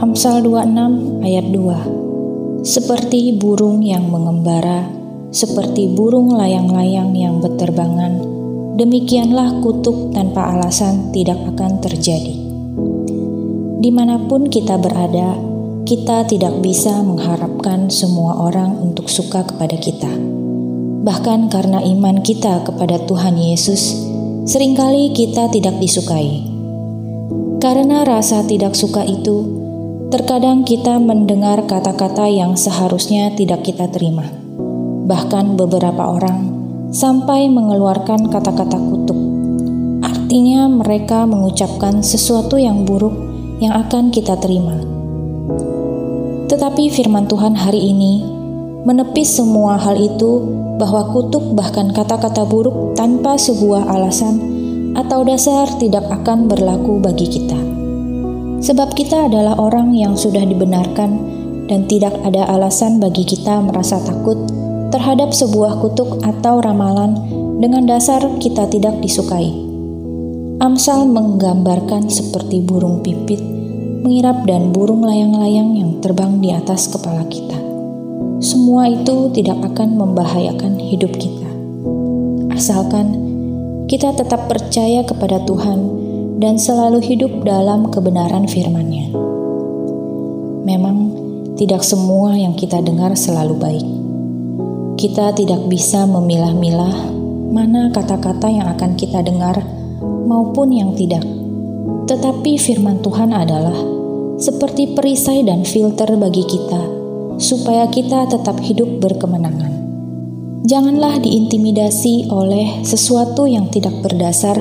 Amsal 26 ayat 2 Seperti burung yang mengembara, seperti burung layang-layang yang berterbangan, demikianlah kutuk tanpa alasan tidak akan terjadi. Di mana pun kita berada, kita tidak bisa mengharapkan semua orang untuk suka kepada kita. Bahkan karena iman kita kepada Tuhan Yesus, sering kali kita tidak disukai. Karena rasa tidak suka itu, Terkadang kita mendengar kata-kata yang seharusnya tidak kita terima. Bahkan beberapa orang sampai mengeluarkan kata-kata kutuk. Artinya mereka mengucapkan sesuatu yang buruk yang akan kita terima. Tetapi firman Tuhan hari ini menepis semua hal itu bahwa kutuk bahkan kata-kata buruk tanpa sebuah alasan atau dasar tidak akan berlaku bagi kita sebab kita adalah orang yang sudah dibenarkan dan tidak ada alasan bagi kita merasa takut terhadap sebuah kutuk atau ramalan dengan dasar kita tidak disukai. Amsal menggambarkan seperti burung pipit mengirap dan burung layang-layang yang terbang di atas kepala kita. Semua itu tidak akan membahayakan hidup kita. Asalkan kita tetap percaya kepada Tuhan dan selalu hidup dalam kebenaran firman-Nya. Memang tidak semua yang kita dengar selalu baik. Kita tidak bisa memilah-milah mana kata-kata yang akan kita dengar maupun yang tidak. Tetapi firman Tuhan adalah seperti perisai dan filter bagi kita supaya kita tetap hidup berkemenangan. Janganlah diintimidasi oleh sesuatu yang tidak berdasar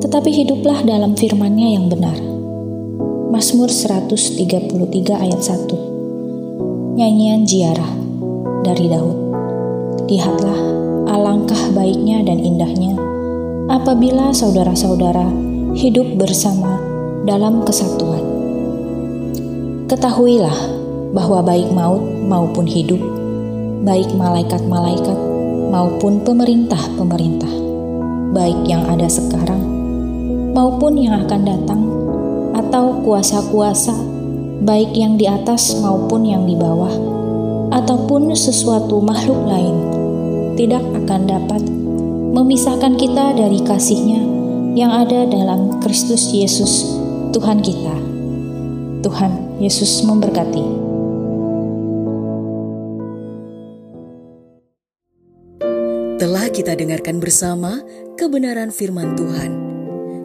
tetapi hiduplah dalam firman-Nya yang benar. Mazmur 133 ayat 1 Nyanyian Jiarah dari Daud Lihatlah alangkah baiknya dan indahnya apabila saudara-saudara hidup bersama dalam kesatuan. Ketahuilah bahwa baik maut maupun hidup, baik malaikat-malaikat maupun pemerintah-pemerintah, baik yang ada sekarang maupun yang akan datang, atau kuasa-kuasa, baik yang di atas maupun yang di bawah, ataupun sesuatu makhluk lain, tidak akan dapat memisahkan kita dari kasihnya yang ada dalam Kristus Yesus, Tuhan kita. Tuhan Yesus memberkati. Telah kita dengarkan bersama kebenaran firman Tuhan.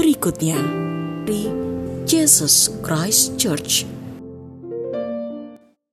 berikutnya. Jesus Christ Church